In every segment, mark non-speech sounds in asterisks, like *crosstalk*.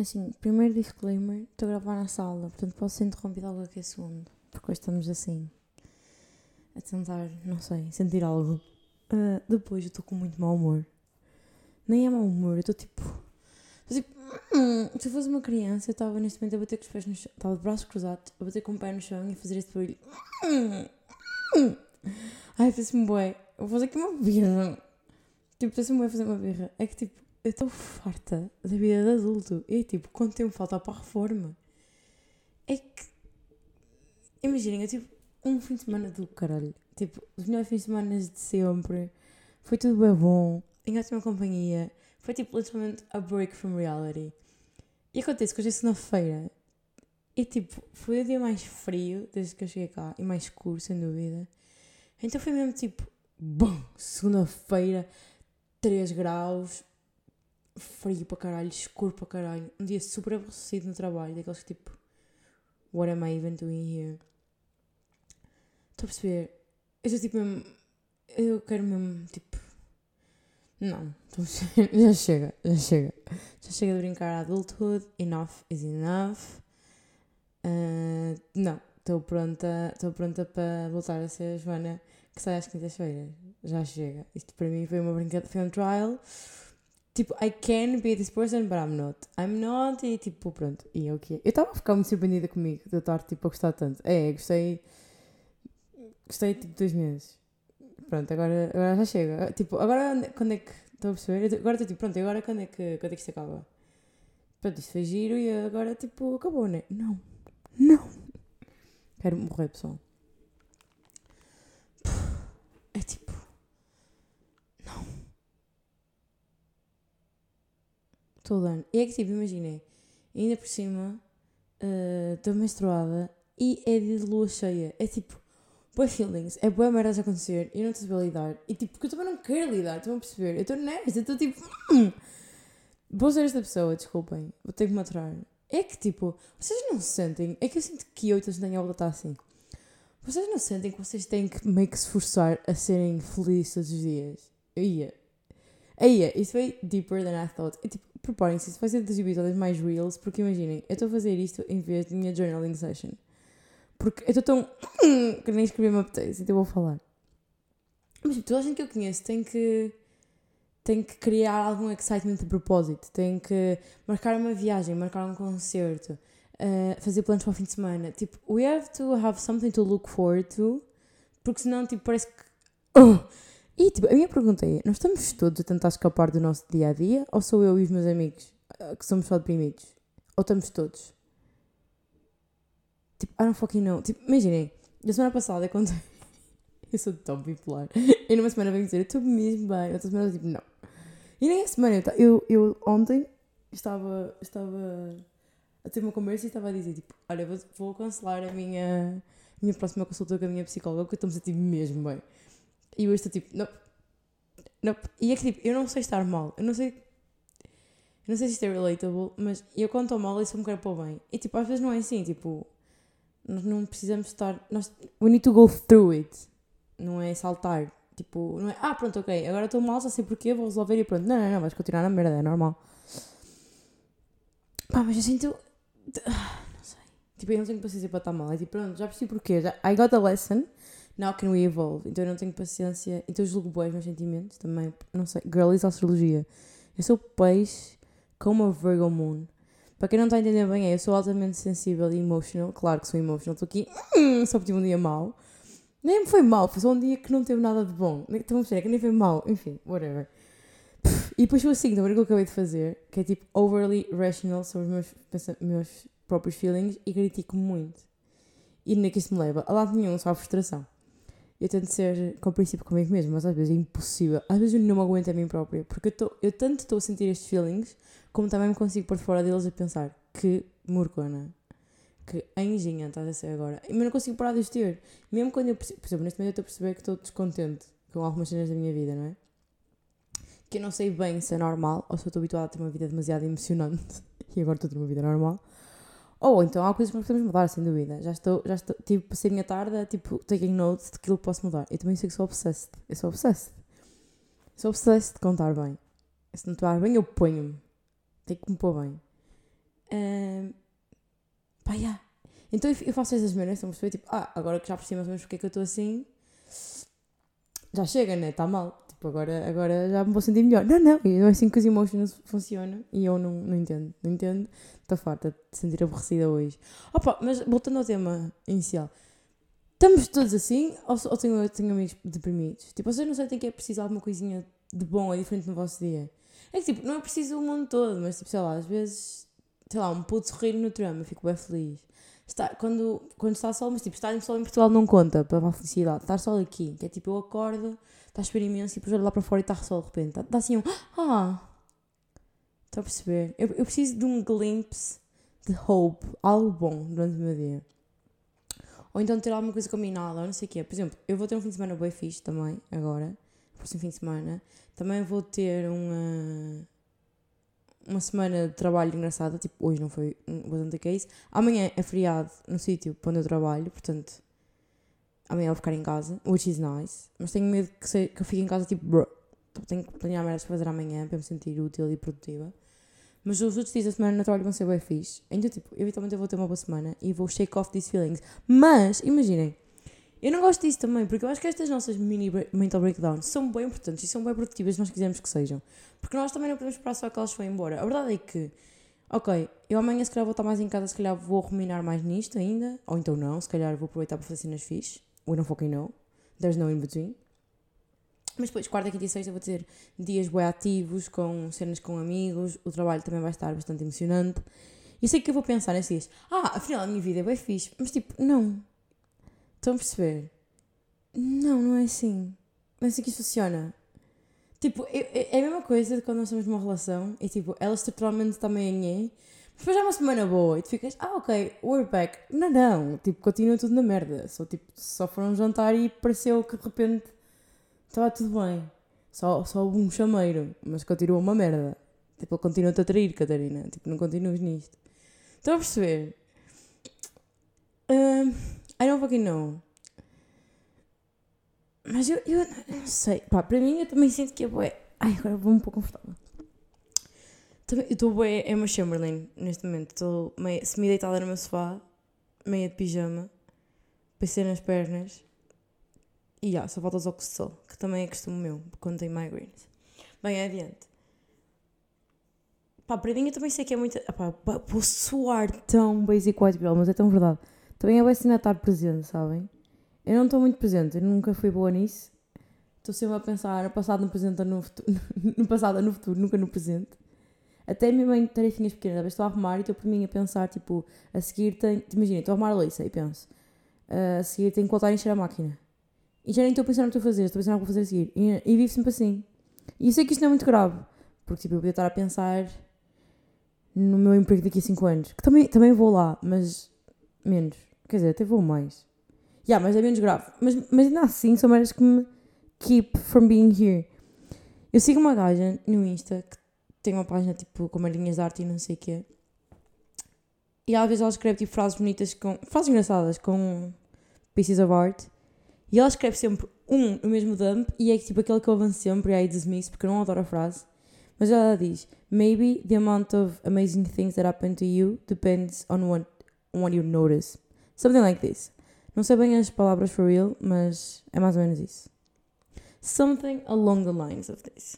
Assim, primeiro disclaimer, estou a gravar na sala, portanto posso ser interrompida a qualquer segundo. Porque hoje estamos assim, a tentar, não sei, sentir algo. Uh, depois eu estou com muito mau humor. Nem é mau humor, eu estou tipo. Estou tipo. hum, se eu fosse uma criança, eu estava neste momento a bater com os pés no chão, estava de braços cruzados, a bater com o pé no chão e a fazer este barulho. Ai, fez-me. Eu vou fazer aqui uma birra. Tipo, fez-me bué fazer uma birra. É que tipo, eu estou farta da vida de adulto. E tipo, quanto tempo falta para a reforma? É que. Imaginem, eu tive um fim de semana do caralho. Tipo, os melhores fins de semana de sempre. Foi tudo bem bom. Em ótima companhia. Foi tipo, literalmente, a break from reality. E acontece que hoje é segunda-feira. E tipo, foi o dia mais frio desde que eu cheguei cá. E mais escuro, sem dúvida. Então foi mesmo tipo, bom, segunda-feira, 3 graus, frio para caralho, escuro para caralho. Um dia super aborrecido no trabalho, daqueles que tipo, what am I even doing here? Estou a perceber? Eu estou tipo mesmo, eu quero mesmo tipo, não, perceber? *laughs* já chega, já chega. Já chega de brincar adulthood, enough is enough. Uh, não, estou pronta, estou pronta para voltar a ser a Joana que sai às quintas-feiras. Já chega. Isto para mim foi uma brincadeira, foi um trial. Tipo, I can be this person, but I'm not. I'm not, e tipo, pronto. E é o que é. Eu estava a ficar muito surpreendida comigo de eu estar tipo, a gostar tanto. É, gostei. Gostei tipo dois meses. Pronto, agora, agora já chega. Tipo, agora quando é que. Estou a perceber? Agora estou tipo, pronto, agora quando é que, quando é que isto acaba? Pronto, isto foi giro e agora tipo, acabou, né? Não. Não. Quero morrer, pessoal. É tipo. Não. Estou dando. E é que tipo, imaginei. Ainda por cima. Estou uh, menstruada. E é de lua cheia. É tipo. Boa feelings. É boa merda a acontecer. E eu não estou a lidar. E tipo, porque eu também não quero lidar. Estão a perceber? Eu estou nesta. Eu estou tipo. Hum. Vou ser esta pessoa, desculpem. Vou ter que me aturar. É que tipo. Vocês não sentem. É que eu sinto que eu todos a volta assim. Vocês não sentem que vocês têm que meio que se forçar a serem felizes todos os dias? Ia. Ia, isso foi deeper than I thought. E, tipo, preparem-se, isso vai ser dos episódios mais reals, porque imaginem, eu estou a fazer isto em vez da minha journaling session. Porque eu estou tão. *laughs* que nem escrever me apetece, então vou falar. Mas tipo, toda a gente que eu conheço tem que. tem que criar algum excitement de propósito, tem que marcar uma viagem, marcar um concerto uh, fazer planos para o fim de semana. Tipo, we have to have something to look forward to, porque senão, tipo, parece que. Oh! E, tipo, a minha pergunta é: nós estamos todos a tentar escapar do nosso dia a dia, ou sou eu e os meus amigos uh, que somos só deprimidos? Ou estamos todos? Tipo, I don't fucking know. Tipo, imaginem, na semana passada contei. *laughs* eu sou tão bipolar. E numa semana venho dizer: eu estou mesmo bem. Outra semana eu tipo: não. E nem a semana eu, eu, ontem estava. estava a ter uma conversa e estava a dizer, tipo, olha, vou, vou cancelar a minha, minha próxima consulta com a minha psicóloga porque eu estou-me a sentir mesmo bem. E eu estou tipo, não, não. E é que tipo, eu não sei estar mal, eu não sei, eu não sei se isto é relatable, mas eu quando estou mal, isso me quero pôr bem. E tipo, às vezes não é assim, tipo, nós não precisamos estar, nós, we need to go through it, não é saltar. Tipo, não é, ah, pronto, ok, agora estou mal, já sei porquê, vou resolver e pronto. Não, não, não, vais continuar na merda, é normal. Pá, mas eu sinto, *sighs* não sei. Tipo, eu não tenho paciência para estar mal. É tipo, pronto, já percebi porquê. Já, I got a lesson. Now can we evolve? Então eu não tenho paciência. Então eu julgo boas meus sentimentos também. Não sei. Girlies astrologia. Eu sou peixe com uma Virgo Moon. Para quem não está a entender bem, é eu sou altamente sensível e emotional. Claro que sou emotional. Estou aqui. Hum, só tive um dia mau. Nem foi mau, foi só um dia que não teve nada de bom. Estão a perceber? Que nem foi mau. Enfim, whatever. E depois foi o seguinte, também que eu acabei de fazer, que é tipo overly rational sobre os meus, meus próprios feelings e critico muito. E nem é que isso me leva a lado nenhum, só a frustração. Eu tento ser compreensível comigo mesmo, mas às vezes é impossível. Às vezes eu não me aguento a mim própria, porque eu, tô, eu tanto estou a sentir estes feelings, como também me consigo pôr fora deles a pensar que morcona, que anjinha estás a ser agora. Mas não consigo parar de os ter. Mesmo quando eu por exemplo, neste momento eu estou a perceber que estou descontente com algumas cenas da minha vida, não é? Que eu não sei bem se é normal ou se eu estou habituada a ter uma vida demasiado emocionante *laughs* e agora estou a ter uma vida normal ou então há coisas que nós podemos mudar, sem dúvida. Já estou, já estou, tipo, passei a minha tarde, tipo, taking notes de aquilo que posso mudar. Eu também sei que sou obsessed. Eu sou obsessed. Sou obsessed de contar bem. Se não estou bem, eu ponho-me. Tenho que me pôr bem. Um, pá, yeah. Então eu, faço essas merdas, estão a? Tipo, ah, agora que já percebi mais ou menos porque é que eu estou assim, já chega, né? Está mal. Tipo, agora, agora já me vou sentir melhor. Não, não, não é assim que os emotions funcionam e eu não, não entendo. Não entendo. Estou farta de sentir aborrecida hoje. Opa, mas voltando ao tema inicial. Estamos todos assim ou, ou tenho, tenho amigos deprimidos? Tipo, vocês não sentem que é preciso alguma coisinha de bom ou diferente no vosso dia? É que tipo, não é preciso o mundo todo, mas tipo, sei lá, às vezes, sei lá, um puto sorrir no trama, fico bem feliz. Está, quando, quando está sol, mas tipo, estar em sol em Portugal não conta para a felicidade. Estar sol aqui, que é tipo, eu acordo, está a chover imenso e depois olho lá para fora e está sol de repente. Dá, assim um, ah, estou a perceber. Eu, eu preciso de um glimpse de hope, algo bom durante o meu dia. Ou então ter alguma coisa combinada, ou não sei o quê. Por exemplo, eu vou ter um fim de semana bem fixe também, agora, próximo fim de semana. Também vou ter uma uma semana de trabalho engraçada, tipo, hoje não foi bastante case. Amanhã é feriado no sítio onde eu trabalho, portanto, amanhã vou ficar em casa, which is nice. Mas tenho medo que, se, que eu fique em casa, tipo, bro, tenho que planear merdas para fazer amanhã para me sentir útil e produtiva. Mas os outros dias da semana no trabalho vão ser bem fixe. Então, tipo, eventualmente eu vou ter uma boa semana e vou shake off these feelings. Mas, imaginem, eu não gosto disso também, porque eu acho que estas nossas mini mental breakdowns são bem importantes e são bem produtivas se nós quisermos que sejam. Porque nós também não podemos esperar só que elas vão embora. A verdade é que, ok, eu amanhã se calhar vou estar mais em casa, se calhar vou ruminar mais nisto ainda, ou então não, se calhar vou aproveitar para fazer cenas fixe. We don't fucking know. There's no in between. Mas depois, quarta, quinta e sexta, vou ter dias bem ativos, com cenas com amigos, o trabalho também vai estar bastante emocionante. E sei que eu vou pensar nesses dias, ah, afinal a minha vida é bem fixe, mas tipo, não, Estão a perceber? Não, não é assim. Não é assim que isso funciona. Tipo, é, é a mesma coisa de quando nós temos uma relação e tipo, ela estruturalmente também é. Depois é uma semana boa e tu ficas, ah ok, we're back. Não, não, tipo, continua tudo na merda. Só, tipo, só foram jantar e pareceu que de repente estava tudo bem. Só, só um chameiro, mas continua uma merda. Tipo, ele continua-te a trair, Catarina. Tipo, não continuas nisto. Estão a perceber? Um, I don't fucking know. Mas eu, eu não sei. Pá, para mim eu também sinto que é bué. Ai, agora vou um pouco confortável. Estou bué uma Chamberlain neste momento. Estou semi-deitada no meu sofá, meia de pijama, PC nas pernas. E já, só falta os óculos de sol, que também é costume meu, quando tenho migraines. Bem, adiante. Pá, para mim eu também sei que é muito. Pá, vou suar tão basic white girl, mas é tão verdade. Também é bem assim estar presente, sabem? Eu não estou muito presente, eu nunca fui boa nisso. Estou sempre a pensar no passado, no presente, no futuro, *laughs* no passado, no futuro, nunca no presente. Até mesmo em tarefinhas pequenas, estou a arrumar e estou por mim a pensar, tipo, a seguir tenho. Imagina, estou a arrumar a leiça e penso, a seguir tenho que voltar a encher a máquina. E já nem estou a pensar no que estou a fazer, estou a pensar no que vou fazer a seguir. E, e vivo sempre assim. E eu sei que isto não é muito grave, porque tipo, eu podia estar a pensar no meu emprego daqui a 5 anos, que também, também vou lá, mas menos. Quer dizer, até vou mais. Yeah, mas é menos grave. Mas, mas ainda assim são merdas que me keep from being here. Eu sigo uma gaja no Insta que tem uma página tipo com linhas de arte e não sei o quê. E às vezes ela escreve tipo frases bonitas com. frases engraçadas com pieces of art. E ela escreve sempre um no mesmo dump e é tipo aquele que eu avanço sempre e aí dismiss porque eu não adoro a frase. Mas ela diz: Maybe the amount of amazing things that happen to you depends on what, on what you notice. Something like this. Não sei bem as palavras for real, mas é mais ou menos isso. Something along the lines of this.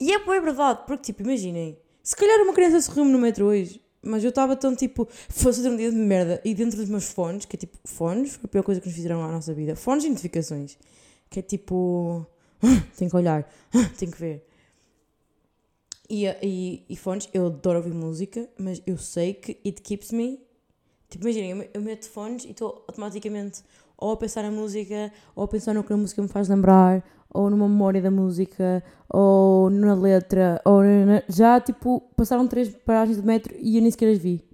E é bem verdade, porque tipo, imaginem, se calhar uma criança sorriu-me no metro hoje, mas eu estava tão tipo, fosse um dia de merda, e dentro dos meus fones, que é tipo, fones, foi a pior coisa que nos fizeram na nossa vida, fones de notificações, que é tipo, *gasps* tenho que olhar, *gasps* tenho que ver. E, e, e fones, eu adoro ouvir música, mas eu sei que it keeps me Tipo, imaginem, eu meto fones e estou automaticamente ou a pensar na música, ou a pensar no que a música me faz lembrar, ou numa memória da música, ou na letra, ou na... já tipo, passaram três paragens de metro e eu nem sequer as vi.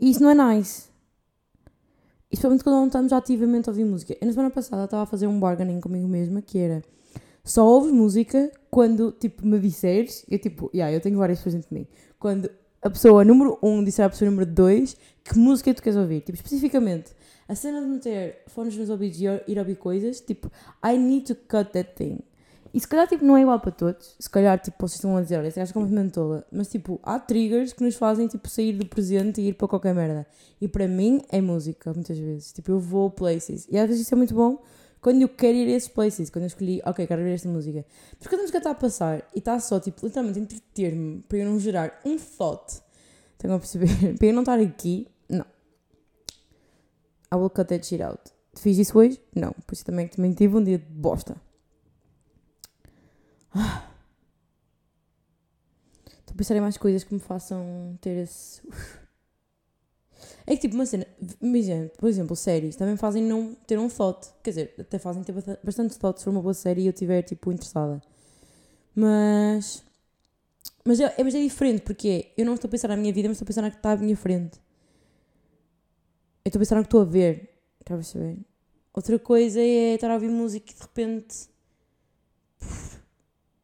Isso não é nice. Especialmente quando não estamos ativamente a ouvir música. Eu na semana passada estava a fazer um bargaining comigo mesma que era só ouves música quando tipo me disseres, eu tipo, yeah, eu tenho várias pessoas dentro de mim. Quando a pessoa número 1 um disser à pessoa número 2 que música tu queres ouvir. Tipo, especificamente, a cena de meter fones nos ouvidos e ir ouvir coisas, tipo, I need to cut that thing. E se calhar, tipo, não é igual para todos. Se calhar, tipo, vocês estão a dizer, olha, é completamente tola. Mas, tipo, há triggers que nos fazem, tipo, sair do presente e ir para qualquer merda. E para mim é música, muitas vezes. Tipo, eu vou places. E às vezes isso é muito bom quando eu quero ir a esses places. Quando eu escolhi, ok, quero ver esta música. Mas quando a música está a passar e está só, tipo, literalmente entreter-me para eu não gerar um thought. Estão a perceber? *laughs* para eu não estar aqui, não. I will cut that shit out. Fiz isso hoje? Não. Por isso também, também tive um dia de bosta. Estou a pensar em mais coisas que me façam ter esse. É que tipo uma cena, por exemplo, séries também fazem não ter um thought. Quer dizer, até fazem ter bastante thought se for uma boa série e eu estiver tipo interessada. Mas. Mas é, é, mas é diferente porque eu não estou a pensar na minha vida, mas estou a pensar na que está à minha frente. Eu estou a pensar no que estou a ver. Está a perceber? Outra coisa é estar a ouvir música e de repente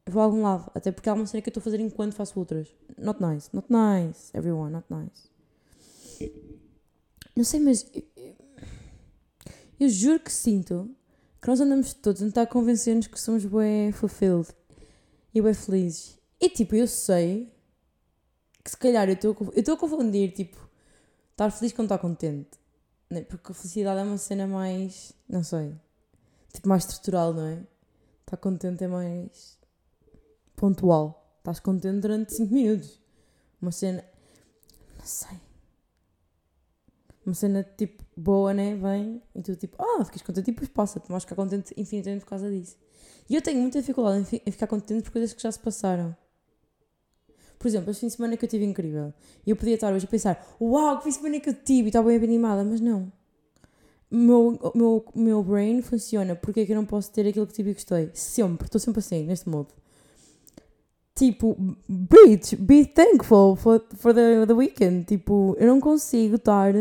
vou a algum lado. Até porque há uma cena que eu estou a fazer enquanto faço outras. Not nice, not nice, everyone, not nice. Não sei, mas eu, eu juro que sinto que nós andamos todos a tentar convencer-nos que somos bem fulfilled e bem felizes. E tipo, eu sei que se calhar eu estou a confundir, tipo, estar feliz com estar contente. Né? Porque a felicidade é uma cena mais, não sei, tipo, mais estrutural, não é? Estar contente é mais pontual. Estás contente durante 5 minutos. Uma cena. Não sei. Uma cena tipo boa, né? Vem e tu tipo, ah, ficas contente e depois passa-te. Mas ficar contente infinitamente por causa disso. E eu tenho muita dificuldade em, fi em ficar contente por coisas que já se passaram. Por exemplo, este fim de semana que eu tive incrível. E eu podia estar hoje a pensar, uau, que fim de semana que eu tive e estava bem animada, mas não. Meu, meu, meu brain funciona, porque é que eu não posso ter aquilo que tive e gostei? Sempre, estou sempre assim, neste modo tipo, bitch, be thankful for, for the, the weekend. Tipo, eu não consigo estar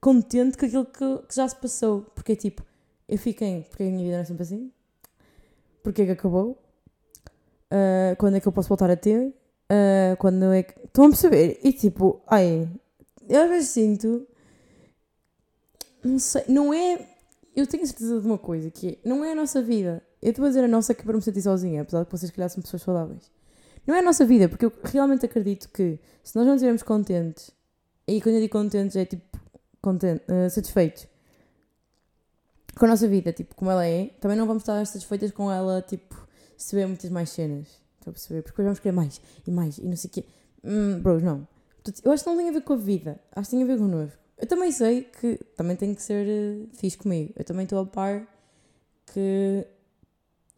contente com aquilo que, que já se passou. Porque, tipo, eu fiquei, porque a minha vida não é sempre assim. Porque é que acabou? Uh, quando é que eu posso voltar a ter? Uh, quando é que. Estão a perceber? E tipo, ai, eu às vezes sinto. Não sei, não é. Eu tenho certeza de uma coisa, que é, não é a nossa vida. Eu estou a dizer a nossa que é para me sentir sozinha, apesar de vocês, calhar, são pessoas saudáveis. Não é a nossa vida, porque eu realmente acredito que se nós não estivermos contentes, e quando eu digo contentes é tipo contente, uh, satisfeitos com a nossa vida, tipo, como ela é, também não vamos estar satisfeitas com ela, tipo, se tiver muitas mais cenas. Estão a perceber? Porque vamos querer mais e mais e não sei o quê. Hum, bros, não. Eu acho que não tem a ver com a vida, acho que tem a ver connosco. Eu também sei que também tem que ser uh, fixe comigo. Eu também estou a par que,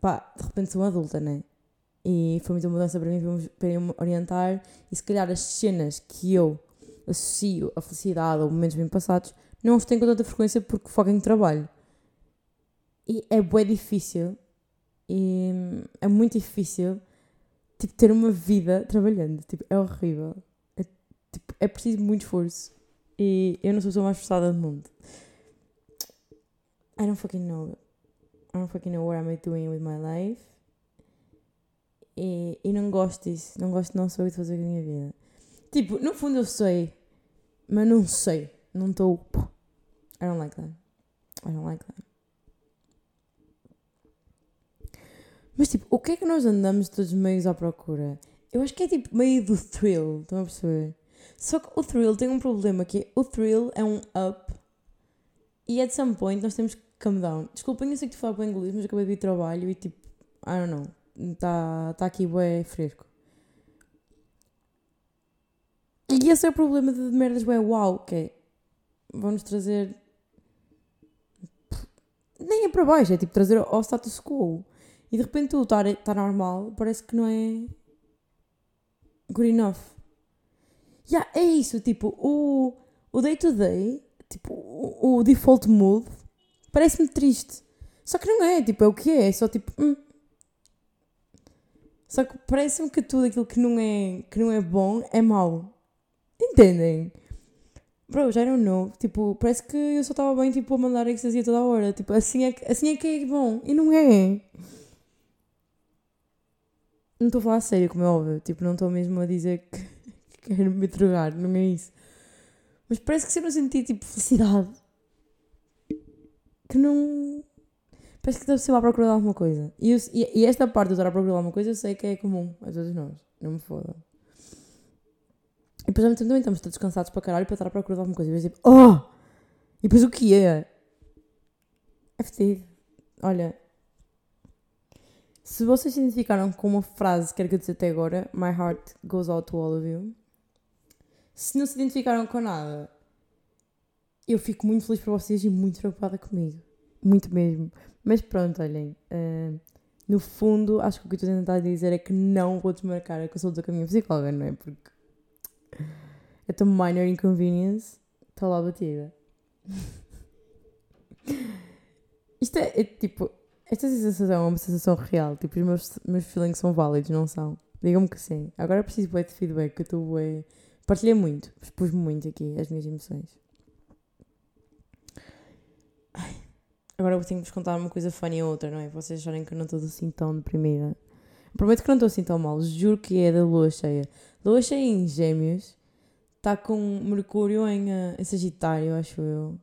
pá, de repente sou uma adulta, né? E foi muita mudança para mim, para me orientar. E se calhar as cenas que eu associo a felicidade ou momentos bem passados não os tenho com tanta frequência porque foco em trabalho. E é bem difícil. E é muito difícil tipo, ter uma vida trabalhando. Tipo, é horrível. É, tipo, é preciso muito esforço. E eu não sou a pessoa mais esforçada do mundo. I don't fucking know. I don't fucking know what am I doing with my life. E, e não gosto disso. Não gosto, não sei o que fazer com a minha vida. Tipo, no fundo eu sei, mas não sei. Não estou. I don't like that. I don't like that. Mas tipo, o que é que nós andamos todos meios à procura? Eu acho que é tipo meio do thrill, estão a perceber? Só que o thrill tem um problema que é, o thrill é um up e at some point nós temos que come down. Desculpem, eu sei que tu falas para inglês, mas acabei de ir trabalho e tipo, I don't know está tá aqui bué fresco. E esse é o problema de merdas bué uau, que é, vão-nos trazer... Nem é para baixo, é tipo trazer ao status quo. E de repente tu está tá normal, parece que não é good enough. Yeah, é isso, tipo, o, o day to day, tipo, o, o default mood, parece-me triste. Só que não é, tipo, é o que é, é só tipo, hum, só que parece-me que tudo aquilo que não é, que não é bom é mau. Entendem? Bro, já don't know. Tipo, parece que eu só estava bem tipo, a mandar ecstasia toda a hora. Tipo, assim é, que, assim é que é bom. E não é. Não estou a falar a sério, como é óbvio. Tipo, não estou mesmo a dizer que, que quero me drogar. Não é isso. Mas parece que se eu não sentir, tipo, felicidade. Que não... Parece que deve ser à procura de alguma coisa. E, eu, e, e, esta parte de estar à procura de alguma coisa eu sei que é comum a todos nós. Não me foda. E depois ao mesmo tempo estamos todos cansados para caralho para estar à procura de alguma coisa. E depois tipo, oh! E depois o que é? É fedido. Olha. Se vocês se identificaram com uma frase que quero que eu disse até agora, My heart goes out to all of you. Se não se identificaram com nada, eu fico muito feliz por vocês e muito preocupada comigo. Muito mesmo. Mas pronto, olhem. Uh, no fundo, acho que o que eu estou a tentar dizer é que não vou desmarcar a consulta com a minha psicóloga, não é? Porque é tão minor inconvenience. Estou lá batida. *laughs* Isto é, é, tipo. Esta sensação é uma sensação real. Tipo, os meus, meus feelings são válidos, não são? Digam-me que sim. Agora preciso de feedback, que eu estou bem. Partilhei muito, expus muito aqui as minhas emoções. Ai. Agora eu tenho que vos contar uma coisa funny ou outra, não é? Vocês acharem que eu não estou assim tão deprimida. Prometo que não estou assim tão mal. Juro que é da lua cheia. Lua cheia em Gêmeos. Está com Mercúrio em, uh, em Sagitário, acho eu.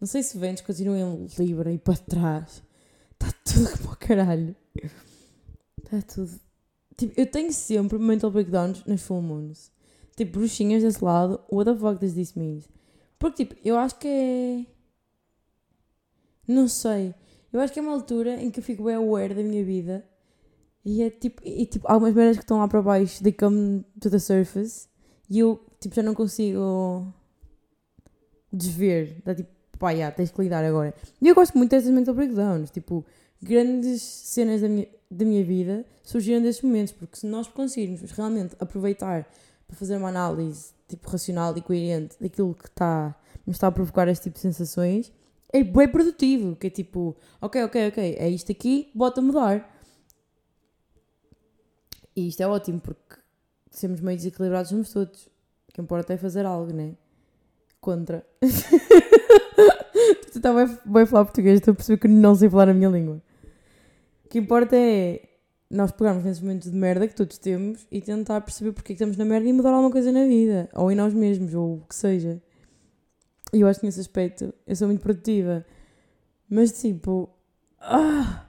Não sei se Vênus continua em Libra e para trás. Está tudo *laughs* como o caralho. Está tudo. Tipo, eu tenho sempre mental breakdowns nas full moons. Tipo, bruxinhas desse lado. What the fuck does this mean? Porque, tipo, eu acho que é. Não sei. Eu acho que é uma altura em que eu fico bem aware da minha vida. E é tipo. E, tipo, algumas merdas que estão lá para baixo, they come to the surface. E eu, tipo, já não consigo desver. Dá tipo, pá, já, tens que lidar agora. E eu gosto muito dessas mental breakdowns, tipo, grandes cenas da minha, da minha vida surgiram desses momentos, porque se nós conseguirmos realmente aproveitar para fazer uma análise, tipo, racional e coerente daquilo que está, nos está a provocar este tipo de sensações, é bem produtivo, que é tipo, ok, ok, ok, é isto aqui, bota a mudar. E isto é ótimo, porque sermos meio desequilibrados somos todos. O que importa é fazer algo, né? Contra. *laughs* tu está bem, a falar português, estou a perceber que não sei falar a minha língua. O que importa é nós pegarmos nesses momentos de merda que todos temos e tentar perceber porque é que estamos na merda e mudar alguma coisa na vida, ou em nós mesmos, ou o que seja. E eu acho que nesse aspecto eu sou muito produtiva. Mas tipo. Ah!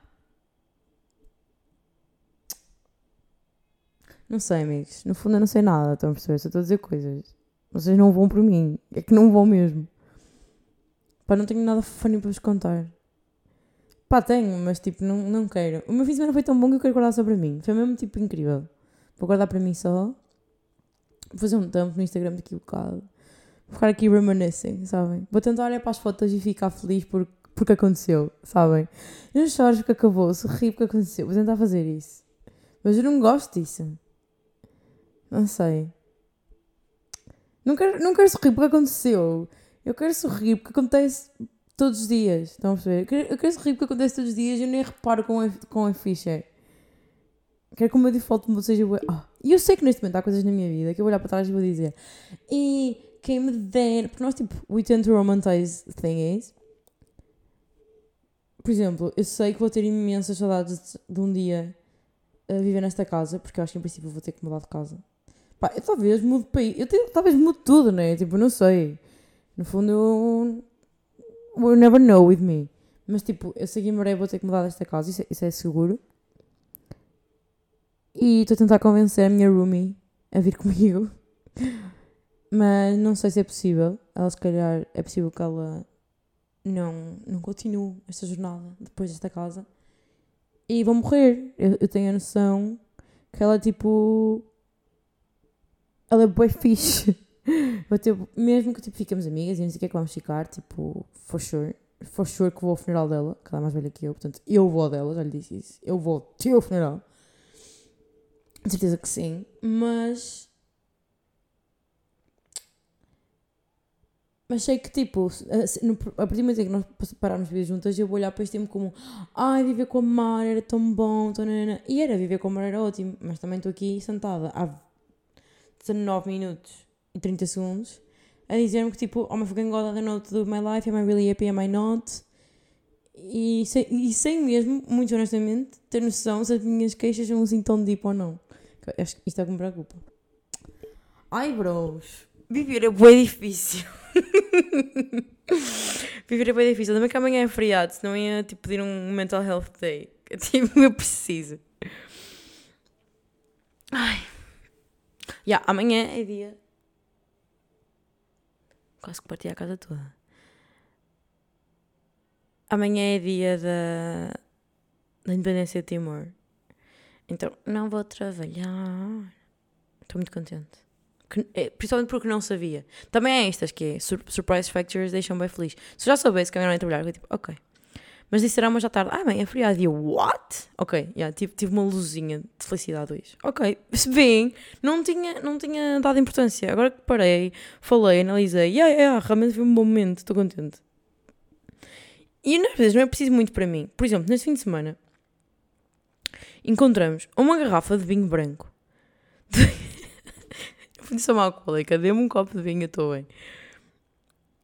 Não sei, amigos. No fundo eu não sei nada, estão a perceber? Estou a dizer coisas. Vocês não vão por mim. É que não vão mesmo. Pá, não tenho nada funny para vos contar. Pá, tenho, mas tipo, não, não quero. O meu fim de semana foi tão bom que eu quero guardar só para mim. Foi mesmo tipo incrível. Vou guardar para mim só. Vou fazer um tampo no Instagram daqui um bocado. Vou ficar aqui reminiscing, sabem? Vou tentar olhar para as fotos e ficar feliz por, porque aconteceu, sabem? Não choro porque acabou, sorri porque aconteceu. Vou tentar fazer isso. Mas eu não gosto disso. Não sei. Não quero, não quero sorrir porque aconteceu. Eu quero sorrir porque acontece todos os dias. Estão a perceber? Eu quero, eu quero sorrir porque acontece todos os dias e eu nem reparo com a, com a ficha. Quero que o meu default mode seja. Oh. E eu sei que neste momento há coisas na minha vida que eu vou olhar para trás e vou dizer. E quem me dera. Porque nós, tipo, we tend to romanticize things. Por exemplo, eu sei que vou ter imensas saudades de um dia a viver nesta casa, porque eu acho que em princípio vou ter que mudar de casa. Pá, eu talvez mude de país. Eu tenho, talvez mude tudo, né? Tipo, não sei. No fundo, eu. We'll never know with me. Mas tipo, eu sei que vou ter que mudar desta casa, isso é, isso é seguro. E estou a tentar convencer a minha roomie a vir *laughs* comigo. Mas não sei se é possível. Ela se calhar é possível que ela não, não continue esta jornada depois desta casa. E vou morrer. Eu, eu tenho a noção que ela tipo. Ela é bem fixe. *laughs* Vou ter, mesmo que tipo, fiquemos amigas e não sei o que é que vamos ficar, tipo, for sure, for sure que vou ao funeral dela, que ela é mais velha que eu, portanto, eu vou ao dela, já lhe disse isso, eu vou ao teu funeral. De certeza que sim, mas. Mas sei que, tipo, a partir do momento em que nós pararmos de viver juntas, eu vou olhar para este tempo como ai, viver com a Mar era tão bom, tão e era, viver com a Mar era ótimo, mas também estou aqui sentada há 19 minutos e 30 segundos a dizer-me que tipo, oh my fucking god, I don't know to do my life, am I really happy, am I not? E sem, e sem mesmo, muito honestamente, ter noção se as minhas queixas são assim tão deep ou não. Acho que isto é que me preocupa. Ai, bros, viver é bem difícil. *laughs* Viver é bem difícil. Também que amanhã é feriado, senão ia tipo, pedir um mental health day. *laughs* Tipo, eu preciso. Ai. Yeah, amanhã é dia. Quase que parti a casa toda. Amanhã é dia da, da independência de Timor. Então não vou trabalhar. Estou muito contente. Que, é, principalmente porque não sabia. Também é estas que é sur Surprise Factors deixam bem feliz. Se eu já soubesse que amanhã não ia trabalhar, eu tipo, ok. Mas disseram uma já tarde, ah, bem, é feriado. E eu, what? Ok, yeah, tive, tive uma luzinha de felicidade hoje. Ok, *laughs* bem, não tinha, não tinha dado importância. Agora que parei, falei, analisei, yeah, yeah, realmente foi um bom momento, estou contente. E às vezes não é preciso muito para mim. Por exemplo, neste fim de semana, encontramos uma garrafa de vinho branco. *laughs* Uma alcoólica, dê-me um copo de vinho, eu estou bem.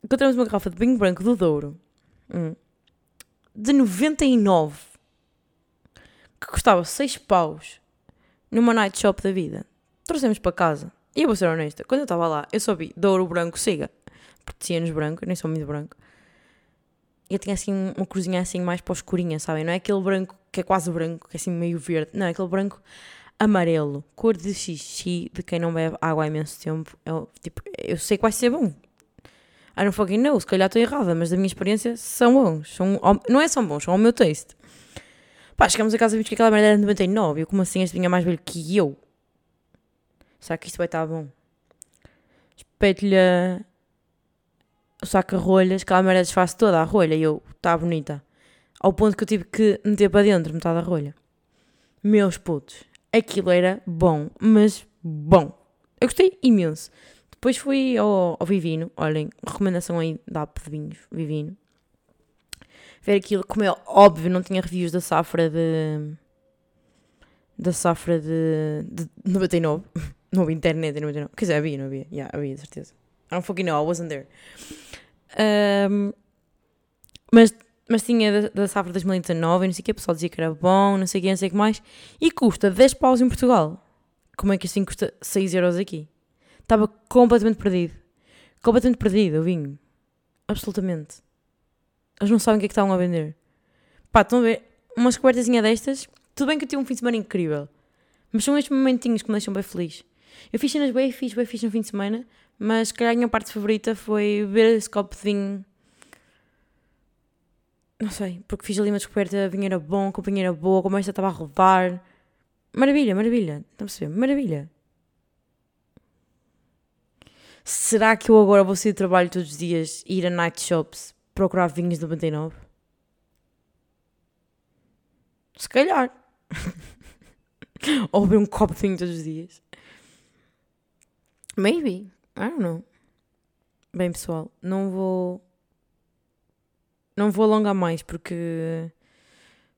Encontramos uma garrafa de vinho branco do Douro. Hum de 99 que custava 6 paus numa night shop da vida. Trouxemos para casa. E eu vou ser honesta, quando eu estava lá, eu só vi Douro branco siga. Porque nos branco, eu nem sou muito branco. E eu tinha assim uma cruzinha assim mais para escurinha, sabem? Não é aquele branco que é quase branco, que é assim meio verde. Não, é aquele branco amarelo, cor de xixi, de quem não bebe água há imenso tempo. Eu, tipo, eu sei que vai ser bom. I don't fucking know, se calhar estou errada, mas da minha experiência são bons. São, não é são bons, são ao meu taste. Pá, chegamos a casa e vimos que aquela merda era de 99. Eu, como assim, este vinho é mais velho que eu? Será que isto vai estar bom? Espeto-lhe o saco a rolhas, aquela merda desfaz toda a rolha e eu, está bonita. Ao ponto que eu tive que meter para dentro metade da rolha. Meus putos, aquilo era bom, mas bom. Eu gostei imenso. Depois fui ao, ao Vivino, olhem, recomendação aí da app de vinhos, Vivino. Ver aquilo, como é óbvio, não tinha reviews da safra de. da safra de. de 99. *laughs* Não havia internet em 99. Quer dizer, havia, não havia. Yeah, havia, certeza. I don't fucking know, I wasn't there. Um, mas, mas tinha da, da safra 2019 e não sei o que, o pessoal dizia que era bom, não sei o que, não sei o que mais. E custa 10 paus em Portugal. Como é que assim custa 6 euros aqui? Estava completamente perdido. Completamente perdido o vinho. Absolutamente. Eles não sabem o que é que estavam a vender. Pá, estão a ver? Uma cobertazinha destas. Tudo bem que eu tive um fim de semana incrível. Mas são estes momentinhos que me deixam bem feliz. Eu fiz cenas bem fiz, bem fiz no fim de semana. Mas se calhar a minha parte favorita foi ver esse copo de vinho. Não sei, porque fiz ali uma descoberta, vinho era bom, a companhia era boa, como esta estava a rodar. Maravilha, maravilha. Estão a perceber? Maravilha. Será que eu agora vou sair de trabalho todos os dias ir a night shops procurar vinhos do 99? Se calhar. *laughs* Ou beber um copo de vinho todos os dias. Maybe. I don't know. Bem, pessoal, não vou. Não vou alongar mais porque.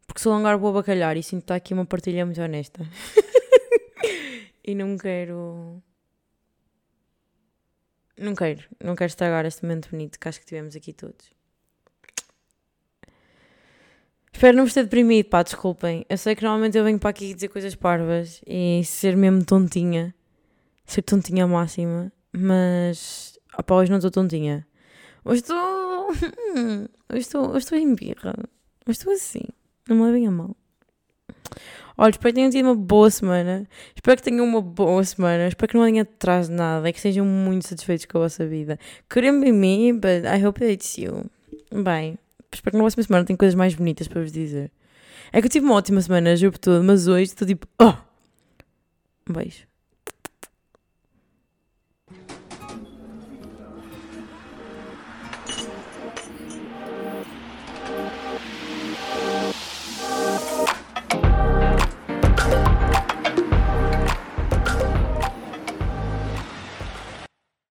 Porque se alongar vou bacalhar e sinto que está aqui uma partilha muito honesta. *laughs* e não quero. Não quero, não quero estragar este momento bonito que acho que tivemos aqui todos. Espero não vos ter deprimido, pá, desculpem. Eu sei que normalmente eu venho para aqui dizer coisas parvas e ser mesmo tontinha. Ser tontinha máxima. Mas, opá, hoje não estou tontinha. Hoje estou... *laughs* Hoje estou, hoje estou em birra. Hoje estou assim. Não me levem a mal. Olha, espero que tenham tido uma boa semana. Espero que tenham uma boa semana. Espero que não venham atrás de nada que sejam muito satisfeitos com a vossa vida. Couldn't be me, but I hope it's you. Bem, espero que na próxima semana tenha coisas mais bonitas para vos dizer. É que eu tive uma ótima semana, juro por tudo, mas hoje estou tipo, oh! Um beijo.